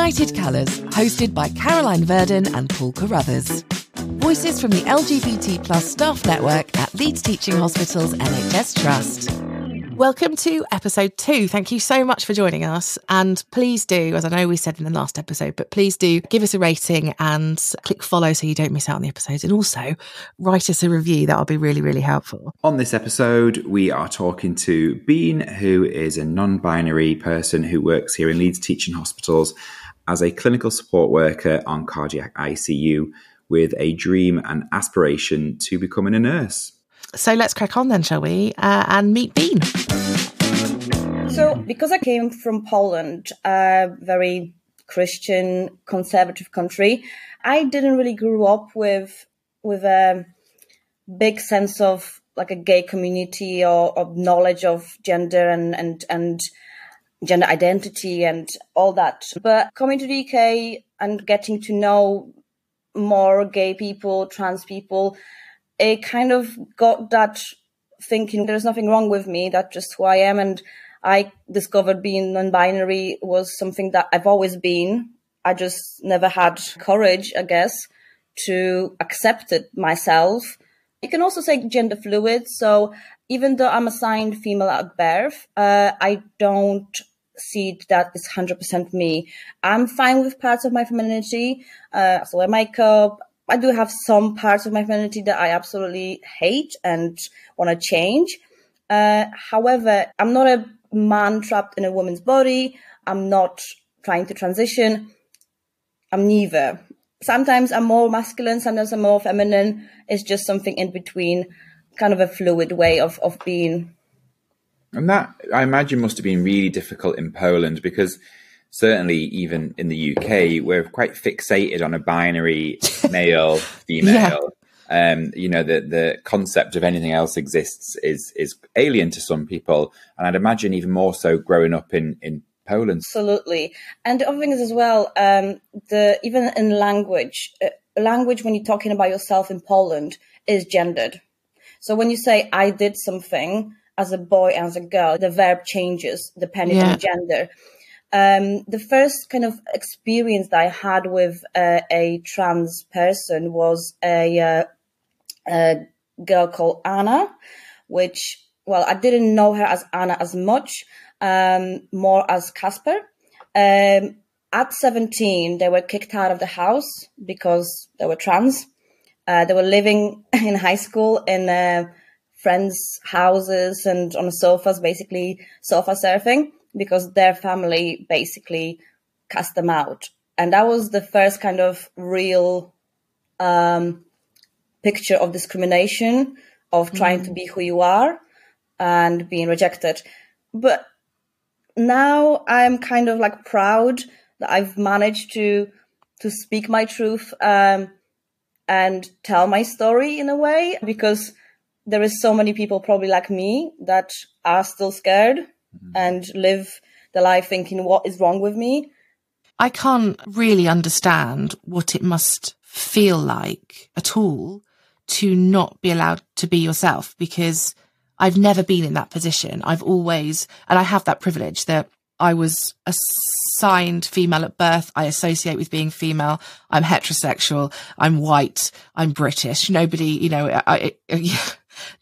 United Colours, hosted by Caroline Verdon and Paul Carruthers. Voices from the LGBT plus staff network at Leeds Teaching Hospitals NHS Trust. Welcome to episode two. Thank you so much for joining us. And please do, as I know we said in the last episode, but please do give us a rating and click follow so you don't miss out on the episodes. And also write us a review. That'll be really, really helpful. On this episode, we are talking to Bean, who is a non binary person who works here in Leeds Teaching Hospitals as a clinical support worker on cardiac ICU with a dream and aspiration to becoming a nurse. So let's crack on then, shall we? Uh, and meet Bean. So, because I came from Poland, a very Christian, conservative country, I didn't really grow up with with a big sense of like a gay community or, or knowledge of gender and and and gender identity and all that. But coming to the UK and getting to know more gay people, trans people, it kind of got that thinking there's nothing wrong with me, that's just who I am. And I discovered being non binary was something that I've always been. I just never had courage, I guess, to accept it myself. You can also say gender fluid. So even though I'm assigned female at birth, uh, I don't see that is 100% me. I'm fine with parts of my femininity. Uh, so I makeup. I do have some parts of my femininity that I absolutely hate and want to change. Uh, however, I'm not a man trapped in a woman's body. I'm not trying to transition. I'm neither. Sometimes I'm more masculine, sometimes I'm more feminine. It's just something in between, kind of a fluid way of, of being. And that, I imagine, must have been really difficult in Poland because certainly even in the UK, we're quite fixated on a binary male, female. Yeah. Um, you know, the the concept of anything else exists is is alien to some people, and I'd imagine even more so growing up in in Poland. Absolutely, and the other thing is as well, um, the even in language, uh, language when you're talking about yourself in Poland is gendered. So when you say I did something as a boy and as a girl, the verb changes depending yeah. on gender. Um, the first kind of experience that I had with uh, a trans person was a, uh, a, girl called Anna, which, well, I didn't know her as Anna as much, um, more as Casper. Um, at 17, they were kicked out of the house because they were trans. Uh, they were living in high school in uh, friends' houses and on sofas, basically sofa surfing because their family basically cast them out. And that was the first kind of real um, picture of discrimination, of trying mm. to be who you are and being rejected. But now I'm kind of like proud that I've managed to to speak my truth um, and tell my story in a way because there is so many people probably like me that are still scared mm-hmm. and live the life thinking, what is wrong with me? I can't really understand what it must feel like at all to not be allowed to be yourself because I've never been in that position. I've always, and I have that privilege that I was assigned female at birth. I associate with being female. I'm heterosexual. I'm white. I'm British. Nobody, you know, I, I,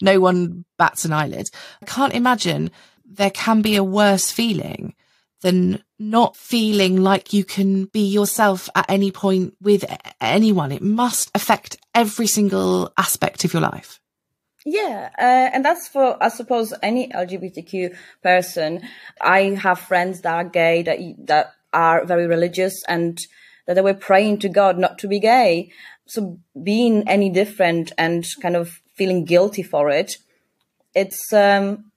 no one bats an eyelid. I can't imagine there can be a worse feeling than not feeling like you can be yourself at any point with anyone. It must affect every single aspect of your life. Yeah, uh, and that's for I suppose any LGBTQ person. I have friends that are gay that that are very religious and that they were praying to God not to be gay. So being any different and kind of feeling guilty for it, it's um,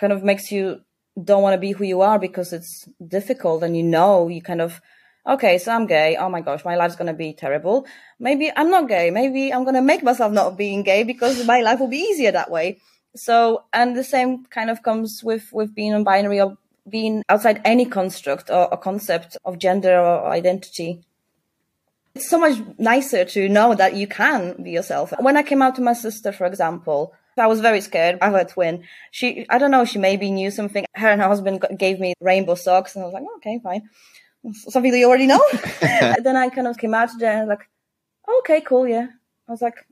kind of makes you don't want to be who you are because it's difficult and you know you kind of okay so i'm gay. Oh my gosh my life's going to be terrible. Maybe i'm not gay. Maybe i'm going to make myself not being gay because my life will be easier that way. So and the same kind of comes with with being non-binary or being outside any construct or, or concept of gender or identity it's so much nicer to know that you can be yourself when i came out to my sister for example I was very scared. I have a twin. She, I don't know, she maybe knew something. Her and her husband gave me rainbow socks, and I was like, oh, okay, fine. something that you already know. then I kind of came out today and like, oh, okay, cool, yeah. I was like,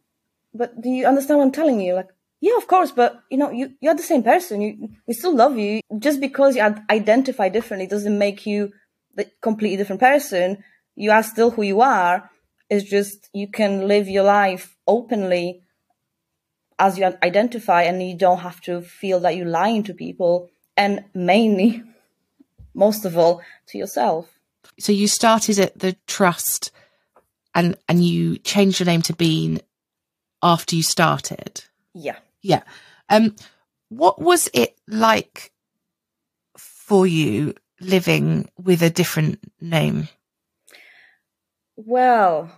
but do you understand what I'm telling you? Like, yeah, of course, but you know, you, you're the same person. You, we still love you. Just because you identify differently doesn't make you the completely different person. You are still who you are. It's just you can live your life openly as you identify and you don't have to feel that you're lying to people and mainly, most of all, to yourself. So you started at the trust and and you changed your name to Bean after you started. Yeah. Yeah. Um what was it like for you living with a different name? Well,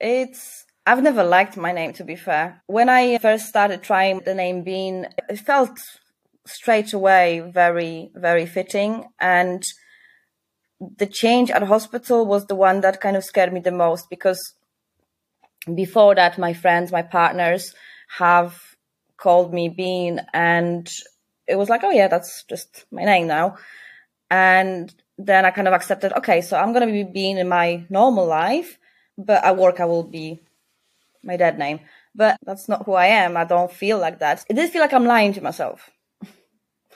it's I've never liked my name to be fair. When I first started trying the name Bean, it felt straight away very, very fitting. And the change at hospital was the one that kind of scared me the most because before that, my friends, my partners have called me Bean, and it was like, oh yeah, that's just my name now. And then I kind of accepted, okay, so I'm going to be Bean in my normal life, but at work I will be my dead name. But that's not who I am. I don't feel like that. It did feel like I'm lying to myself.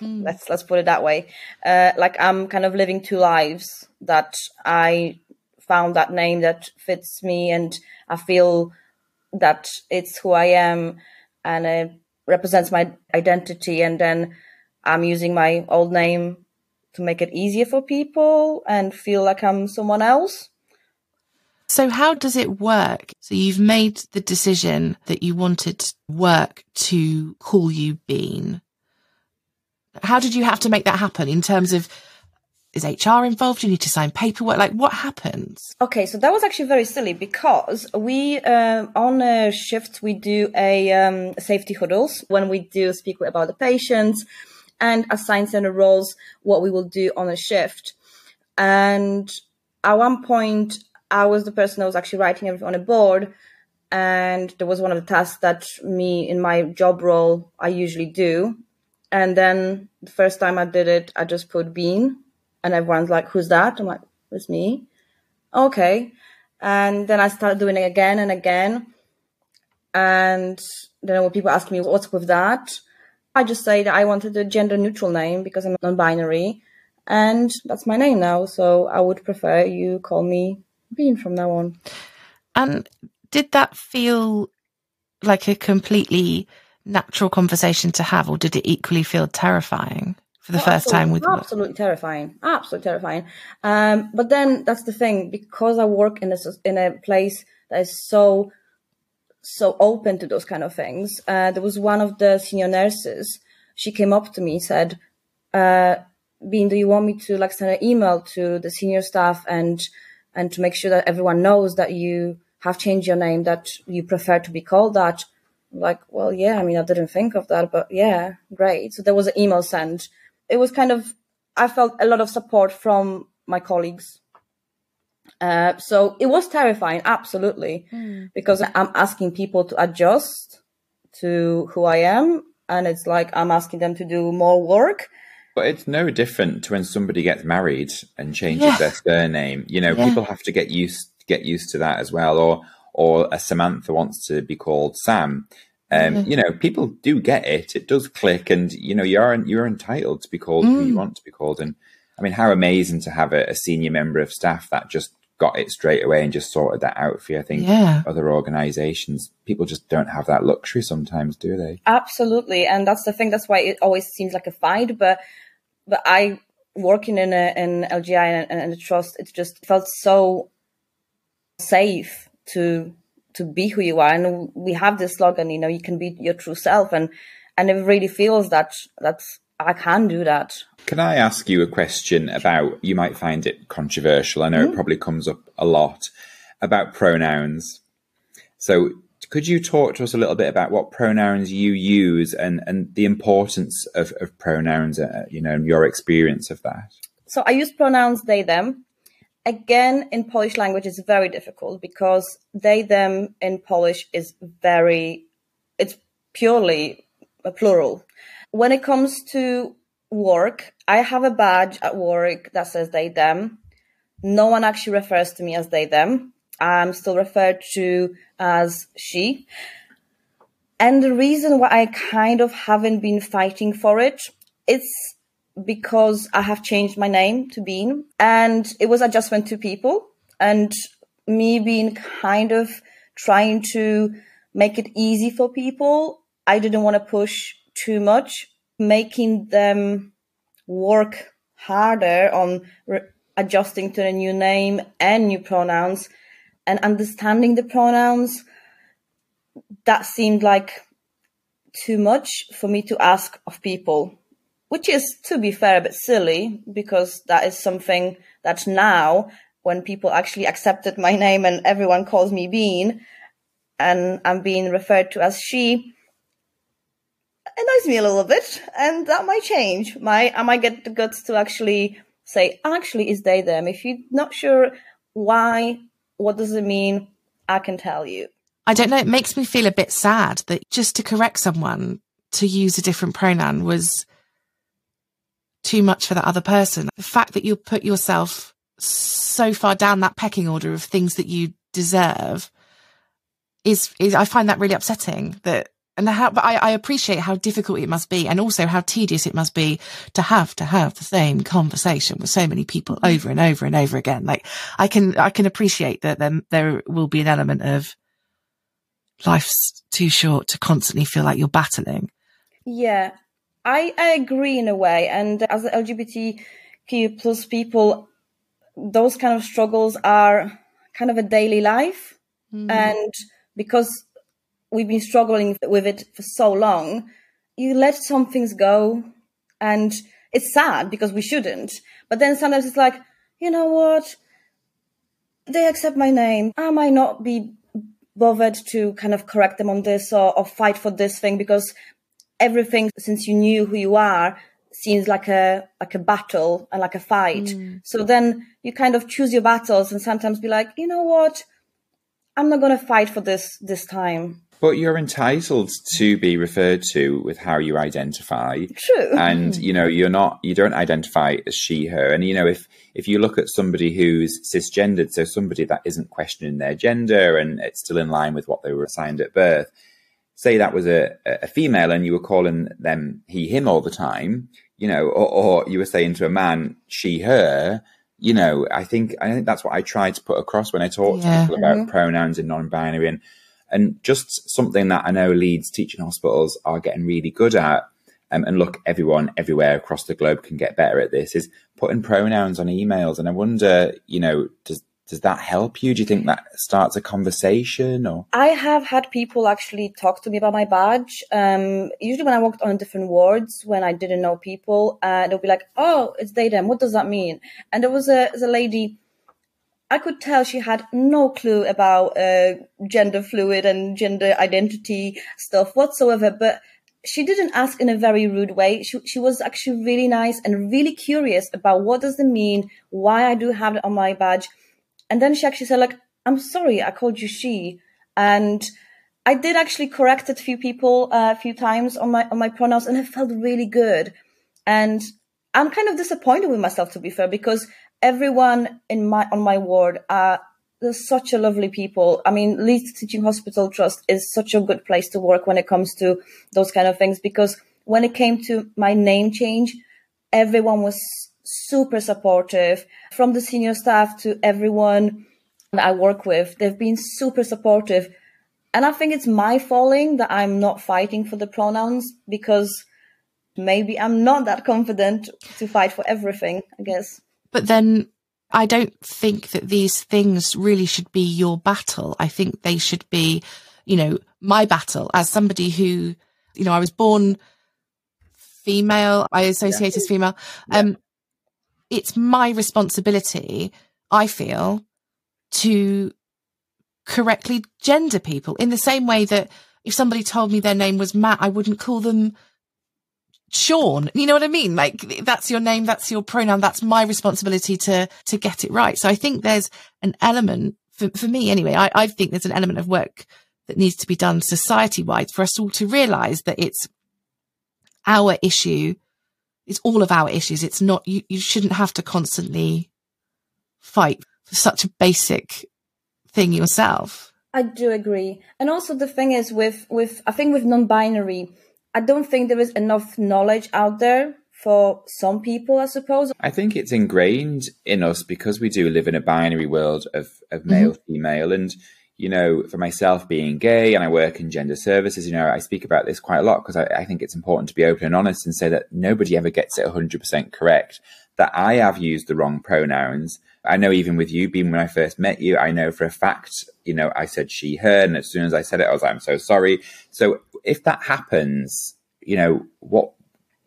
Mm. Let's let's put it that way. Uh, like I'm kind of living two lives that I found that name that fits me, and I feel that it's who I am, and it represents my identity. And then I'm using my old name to make it easier for people and feel like I'm someone else. So, how does it work? So, you've made the decision that you wanted work to call you Bean. How did you have to make that happen in terms of is HR involved? You need to sign paperwork. Like, what happens? Okay, so that was actually very silly because we uh, on a shift we do a um, safety huddles when we do speak about the patients and assign certain roles what we will do on a shift. And at one point, I was the person that was actually writing everything on a board. And there was one of the tasks that me in my job role I usually do. And then the first time I did it, I just put Bean, and everyone's like, "Who's that?" I'm like, "It's me." Okay, and then I started doing it again and again, and then when people ask me what's up with that, I just say that I wanted a gender neutral name because I'm non-binary, and that's my name now. So I would prefer you call me Bean from now on. And did that feel like a completely natural conversation to have, or did it equally feel terrifying for the oh, first time with absolutely work? terrifying, absolutely terrifying. Um, but then that's the thing because I work in a in a place that is so so open to those kind of things. Uh, there was one of the senior nurses. She came up to me and said, uh, "Bean, do you want me to like send an email to the senior staff and and to make sure that everyone knows that you have changed your name, that you prefer to be called that?" like, well, yeah, I mean, I didn't think of that, but yeah, great. So there was an email sent. It was kind of, I felt a lot of support from my colleagues. Uh, so it was terrifying, absolutely, mm. because I'm asking people to adjust to who I am. And it's like I'm asking them to do more work. But it's no different to when somebody gets married and changes yeah. their surname. You know, yeah. people have to get used get used to that as well. Or or a Samantha wants to be called Sam. Um, mm-hmm. You know, people do get it. It does click, and you know, you're you're entitled to be called mm. who you mm. want to be called. And I mean, how amazing to have a, a, senior member of staff that just got it straight away and just sorted that out for you. I think yeah. other organisations, people just don't have that luxury sometimes, do they? Absolutely, and that's the thing. That's why it always seems like a fight. But but I working in a in LGI and, and the trust, it just felt so safe to to be who you are and we have this slogan you know you can be your true self and and it really feels that that's i can do that. Can i ask you a question about you might find it controversial i know mm-hmm. it probably comes up a lot about pronouns. So could you talk to us a little bit about what pronouns you use and and the importance of, of pronouns uh, you know your experience of that? So i use pronouns they them. Again in polish language it's very difficult because they them in polish is very it's purely a plural when it comes to work i have a badge at work that says they them no one actually refers to me as they, them. I'm still referred to as she. And the reason why I kind of haven't been fighting for it, it's because I have changed my name to Bean and it was adjustment to people and me being kind of trying to make it easy for people. I didn't want to push too much, making them work harder on re- adjusting to the new name and new pronouns and understanding the pronouns. That seemed like too much for me to ask of people which is, to be fair, a bit silly because that is something that now, when people actually accepted my name and everyone calls me Bean, and I'm being referred to as she, annoys me a little bit, and that might change. My I might get the guts to actually say, actually, is they them. If you're not sure why, what does it mean, I can tell you. I don't know. It makes me feel a bit sad that just to correct someone to use a different pronoun was too much for that other person. The fact that you put yourself so far down that pecking order of things that you deserve is, is I find that really upsetting that and how, but I, I, appreciate how difficult it must be and also how tedious it must be to have to have the same conversation with so many people over and over and over again. Like I can, I can appreciate that then there will be an element of life's too short to constantly feel like you're battling. Yeah. I, I agree in a way. And as LGBTQ plus people, those kind of struggles are kind of a daily life. Mm. And because we've been struggling with it for so long, you let some things go. And it's sad because we shouldn't. But then sometimes it's like, you know what? They accept my name. I might not be bothered to kind of correct them on this or, or fight for this thing because everything since you knew who you are seems like a like a battle and like a fight. Mm. So then you kind of choose your battles and sometimes be like, you know what, I'm not going to fight for this this time. But you're entitled to be referred to with how you identify. True. And you know, you're not you don't identify as she, her. And you know, if if you look at somebody who's cisgendered, so somebody that isn't questioning their gender and it's still in line with what they were assigned at birth, say that was a, a female and you were calling them he, him all the time, you know, or, or you were saying to a man, she, her, you know, I think, I think that's what I tried to put across when I talk yeah. to people about mm-hmm. pronouns and non-binary and, and just something that I know Leeds teaching hospitals are getting really good at. Um, and look, everyone everywhere across the globe can get better at this is putting pronouns on emails. And I wonder, you know, does, does that help you? Do you think that starts a conversation or? I have had people actually talk to me about my badge. Um, usually when I worked on different wards, when I didn't know people, uh, they'll be like, Oh, it's they, them. What does that mean? And there was a, a lady, I could tell she had no clue about, uh, gender fluid and gender identity stuff whatsoever, but she didn't ask in a very rude way. She, she was actually really nice and really curious about what does it mean, why I do have it on my badge and then she actually said, like, I'm sorry, I called you she. And I did actually correct a few people uh, a few times on my on my pronouns, and it felt really good. And I'm kind of disappointed with myself, to be fair, because everyone in my on my ward are they're such a lovely people. I mean, Leeds Teaching Hospital Trust is such a good place to work when it comes to those kind of things because when it came to my name change, everyone was super supportive from the senior staff to everyone I work with. They've been super supportive. And I think it's my falling that I'm not fighting for the pronouns because maybe I'm not that confident to fight for everything, I guess. But then I don't think that these things really should be your battle. I think they should be, you know, my battle as somebody who, you know, I was born female, I associate yeah. as female. Um, it's my responsibility, I feel, to correctly gender people in the same way that if somebody told me their name was Matt, I wouldn't call them Sean. You know what I mean? Like that's your name, that's your pronoun, that's my responsibility to to get it right. So I think there's an element for, for me anyway, I, I think there's an element of work that needs to be done society wide for us all to realize that it's our issue it's all of our issues. It's not, you, you shouldn't have to constantly fight for such a basic thing yourself. I do agree. And also the thing is with with I think with non-binary, I don't think there is enough knowledge out there for some people, I suppose. I think it's ingrained in us because we do live in a binary world of, of male, mm-hmm. female. And, you know, for myself being gay and I work in gender services, you know, I speak about this quite a lot because I, I think it's important to be open and honest and say that nobody ever gets it 100% correct, that I have used the wrong pronouns. I know even with you being when I first met you, I know for a fact, you know, I said she, her. And as soon as I said it, I was like, I'm so sorry. So if that happens, you know, what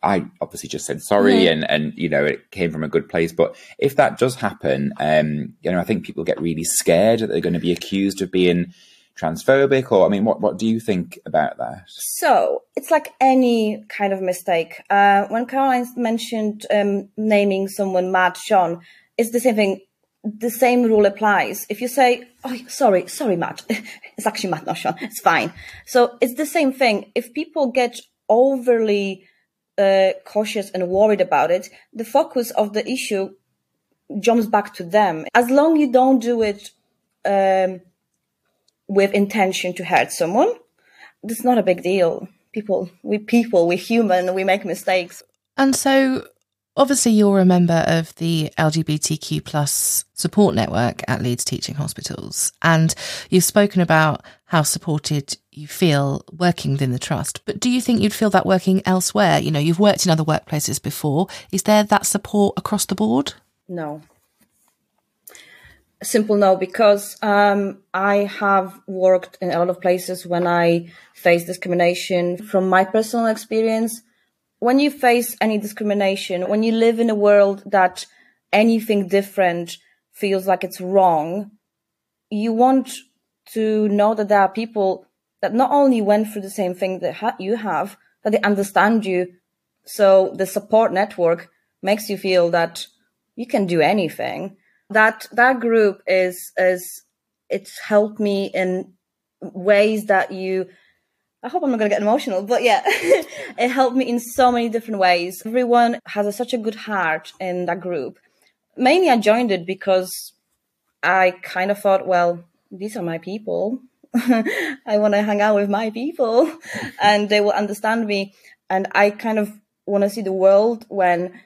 I obviously just said sorry yeah. and, and, you know, it came from a good place. But if that does happen, um, you know, I think people get really scared that they're going to be accused of being transphobic or, I mean, what, what do you think about that? So it's like any kind of mistake. Uh, when Caroline mentioned um, naming someone Matt Sean, it's the same thing. The same rule applies. If you say, "Oh, sorry, sorry, Matt," it's actually Matt, not Sean. It's fine. So it's the same thing. If people get overly uh, cautious and worried about it, the focus of the issue jumps back to them. As long you don't do it um, with intention to hurt someone, it's not a big deal. People, we people, we human, we make mistakes. And so, obviously, you're a member of the LGBTQ plus support network at Leeds Teaching Hospitals, and you've spoken about how supported you feel working within the trust. But do you think you'd feel that working elsewhere? You know, you've worked in other workplaces before. Is there that support across the board? No. Simple no, because um, I have worked in a lot of places when I face discrimination. From my personal experience, when you face any discrimination, when you live in a world that anything different feels like it's wrong, you want to know that there are people that not only went through the same thing that ha- you have, that they understand you. So the support network makes you feel that you can do anything. That that group is is it's helped me in ways that you I hope I'm not going to get emotional, but yeah, it helped me in so many different ways. Everyone has a, such a good heart in that group. Mainly, I joined it because I kind of thought, well, these are my people. I want to hang out with my people and they will understand me. And I kind of want to see the world when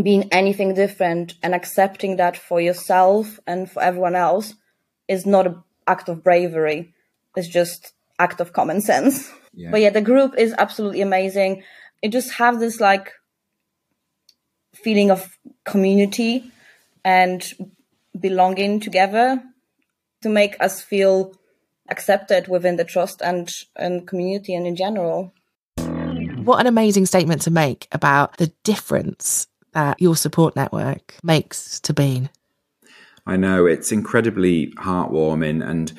being anything different and accepting that for yourself and for everyone else is not an act of bravery. It's just act of common sense. Yeah. But yeah, the group is absolutely amazing. It just have this like feeling of community and belonging together to make us feel accepted within the trust and, and community and in general. What an amazing statement to make about the difference that your support network makes to Bean. I know it's incredibly heartwarming and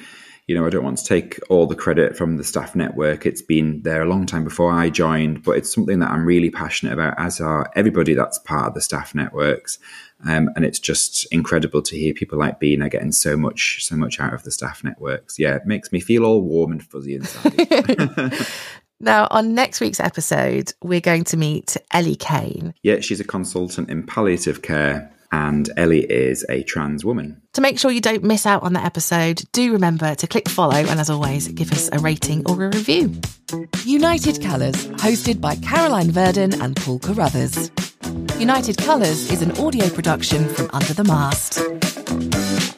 you know, I don't want to take all the credit from the staff network. It's been there a long time before I joined, but it's something that I'm really passionate about, as are everybody that's part of the staff networks. Um, and it's just incredible to hear people like Bean are getting so much, so much out of the staff networks. Yeah, it makes me feel all warm and fuzzy inside. Now, on next week's episode, we're going to meet Ellie Kane. Yeah, she's a consultant in palliative care and Ellie is a trans woman. To make sure you don't miss out on that episode, do remember to click follow and, as always, give us a rating or a review. United Colours, hosted by Caroline Verdon and Paul Carruthers. United Colours is an audio production from Under the Mast.